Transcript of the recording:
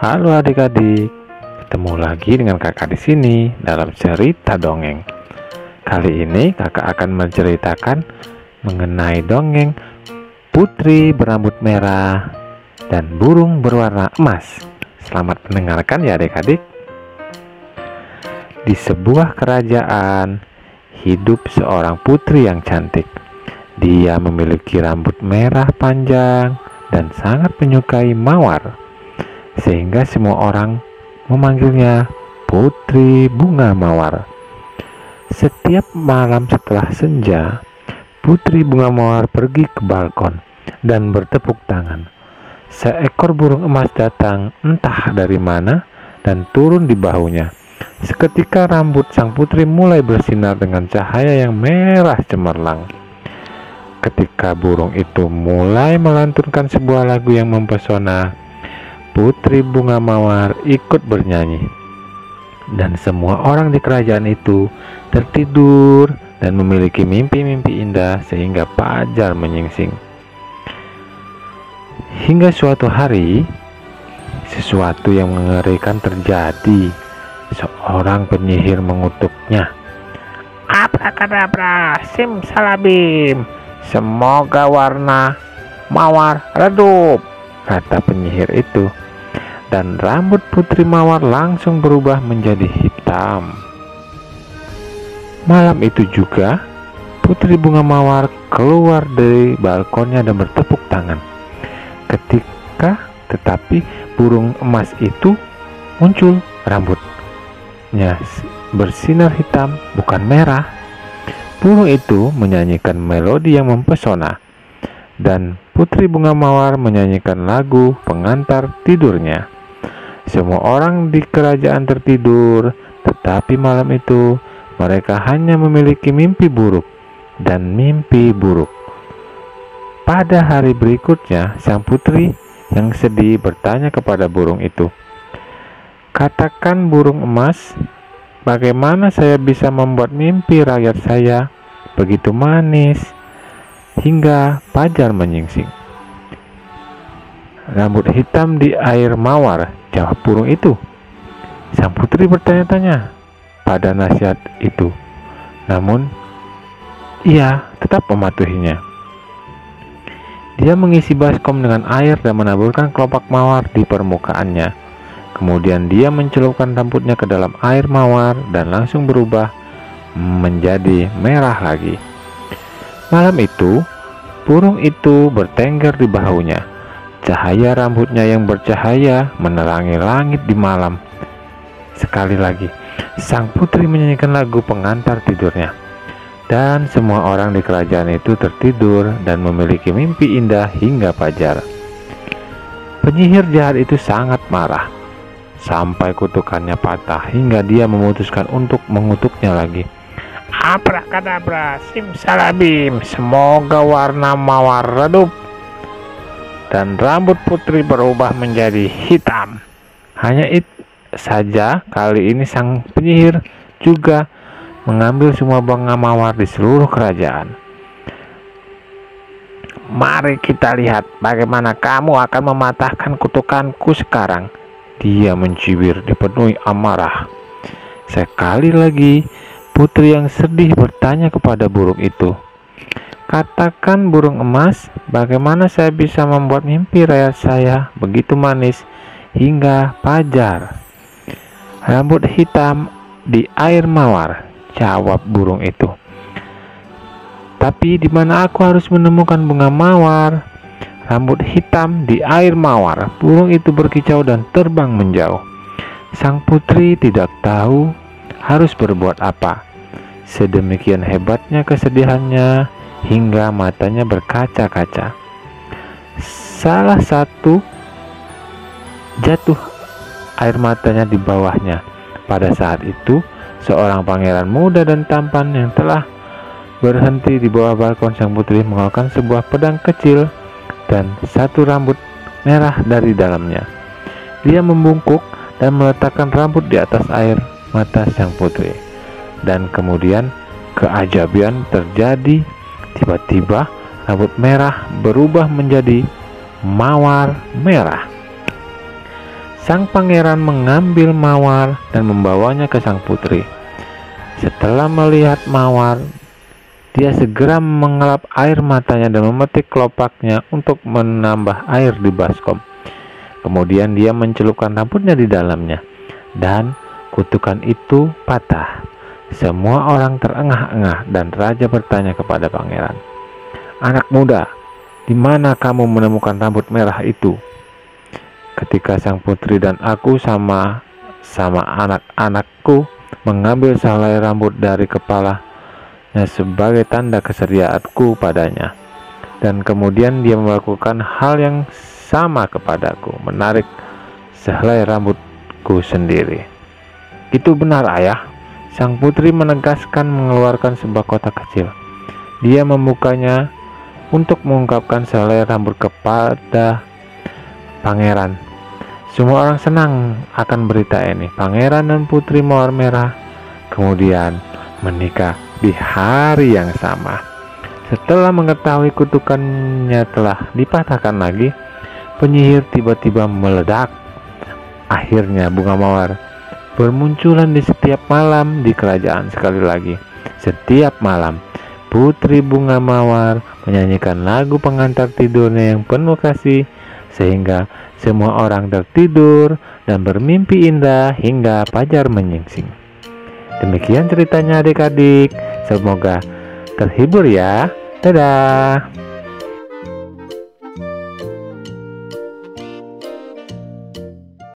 Halo adik-adik, ketemu lagi dengan kakak di sini dalam cerita dongeng. Kali ini kakak akan menceritakan mengenai dongeng Putri berambut merah dan burung berwarna emas. Selamat mendengarkan ya adik-adik. Di sebuah kerajaan hidup seorang putri yang cantik. Dia memiliki rambut merah panjang dan sangat menyukai mawar sehingga semua orang memanggilnya Putri Bunga Mawar. Setiap malam setelah senja, Putri Bunga Mawar pergi ke balkon dan bertepuk tangan. Seekor burung emas datang entah dari mana dan turun di bahunya. Seketika rambut sang putri mulai bersinar dengan cahaya yang merah cemerlang. Ketika burung itu mulai melantunkan sebuah lagu yang mempesona, Putri Bunga Mawar ikut bernyanyi. Dan semua orang di kerajaan itu tertidur dan memiliki mimpi-mimpi indah sehingga pajar menyingsing. Hingga suatu hari, sesuatu yang mengerikan terjadi. Seorang penyihir mengutuknya. Abrakadabra, simsalabim, semoga warna mawar redup, kata penyihir itu dan rambut Putri Mawar langsung berubah menjadi hitam. Malam itu juga, Putri Bunga Mawar keluar dari balkonnya dan bertepuk tangan. Ketika tetapi burung emas itu muncul rambutnya bersinar hitam bukan merah. Burung itu menyanyikan melodi yang mempesona dan Putri Bunga Mawar menyanyikan lagu pengantar tidurnya. Semua orang di kerajaan tertidur, tetapi malam itu mereka hanya memiliki mimpi buruk dan mimpi buruk. Pada hari berikutnya, sang putri yang sedih bertanya kepada burung itu, "Katakan, burung emas, bagaimana saya bisa membuat mimpi rakyat saya begitu manis hingga pajar menyingsing?" Rambut hitam di air mawar Jawab burung itu. Sang putri bertanya-tanya pada nasihat itu. Namun, ia tetap mematuhinya. Dia mengisi baskom dengan air dan menaburkan kelopak mawar di permukaannya. Kemudian dia mencelupkan rambutnya ke dalam air mawar dan langsung berubah menjadi merah lagi. Malam itu, burung itu bertengger di bahunya. Cahaya rambutnya yang bercahaya menerangi langit di malam. Sekali lagi, sang putri menyanyikan lagu pengantar tidurnya. Dan semua orang di kerajaan itu tertidur dan memiliki mimpi indah hingga fajar. Penyihir jahat itu sangat marah. Sampai kutukannya patah hingga dia memutuskan untuk mengutuknya lagi. Abrakadabra, simsalabim, semoga warna mawar redup dan rambut putri berubah menjadi hitam. Hanya itu saja kali ini sang penyihir juga mengambil semua bunga mawar di seluruh kerajaan. Mari kita lihat bagaimana kamu akan mematahkan kutukanku sekarang. Dia mencibir dipenuhi amarah. Sekali lagi, putri yang sedih bertanya kepada burung itu, Katakan burung emas, bagaimana saya bisa membuat mimpi rakyat saya begitu manis hingga pajar? Rambut hitam di air mawar, jawab burung itu. Tapi di mana aku harus menemukan bunga mawar? Rambut hitam di air mawar, burung itu berkicau dan terbang menjauh. Sang putri tidak tahu harus berbuat apa. Sedemikian hebatnya kesedihannya hingga matanya berkaca-kaca. Salah satu jatuh air matanya di bawahnya. Pada saat itu, seorang pangeran muda dan tampan yang telah berhenti di bawah balkon sang putri mengeluarkan sebuah pedang kecil dan satu rambut merah dari dalamnya. Dia membungkuk dan meletakkan rambut di atas air mata sang putri. Dan kemudian keajaiban terjadi Tiba-tiba rambut merah berubah menjadi mawar merah. sang pangeran mengambil mawar dan membawanya ke sang putri. Setelah melihat mawar, dia segera mengelap air matanya dan memetik kelopaknya untuk menambah air di baskom. Kemudian dia mencelupkan rambutnya di dalamnya, dan kutukan itu patah. Semua orang terengah-engah dan raja bertanya kepada pangeran, "Anak muda, di mana kamu menemukan rambut merah itu?" Ketika sang putri dan aku sama sama anak-anakku mengambil sehelai rambut dari kepalanya sebagai tanda keseriaanku padanya. Dan kemudian dia melakukan hal yang sama kepadaku, menarik sehelai rambutku sendiri. Itu benar ayah, sang putri menegaskan mengeluarkan sebuah kotak kecil. Dia membukanya untuk mengungkapkan sehelai rambut kepada pangeran semua orang senang akan berita ini. Pangeran dan putri mawar merah kemudian menikah di hari yang sama. Setelah mengetahui kutukannya telah dipatahkan lagi, penyihir tiba-tiba meledak. Akhirnya bunga mawar bermunculan di setiap malam di kerajaan sekali lagi. Setiap malam, putri bunga mawar menyanyikan lagu pengantar tidurnya yang penuh kasih sehingga semua orang tertidur dan bermimpi indah hingga fajar menyingsing. Demikian ceritanya adik-adik. Semoga terhibur ya. Dadah.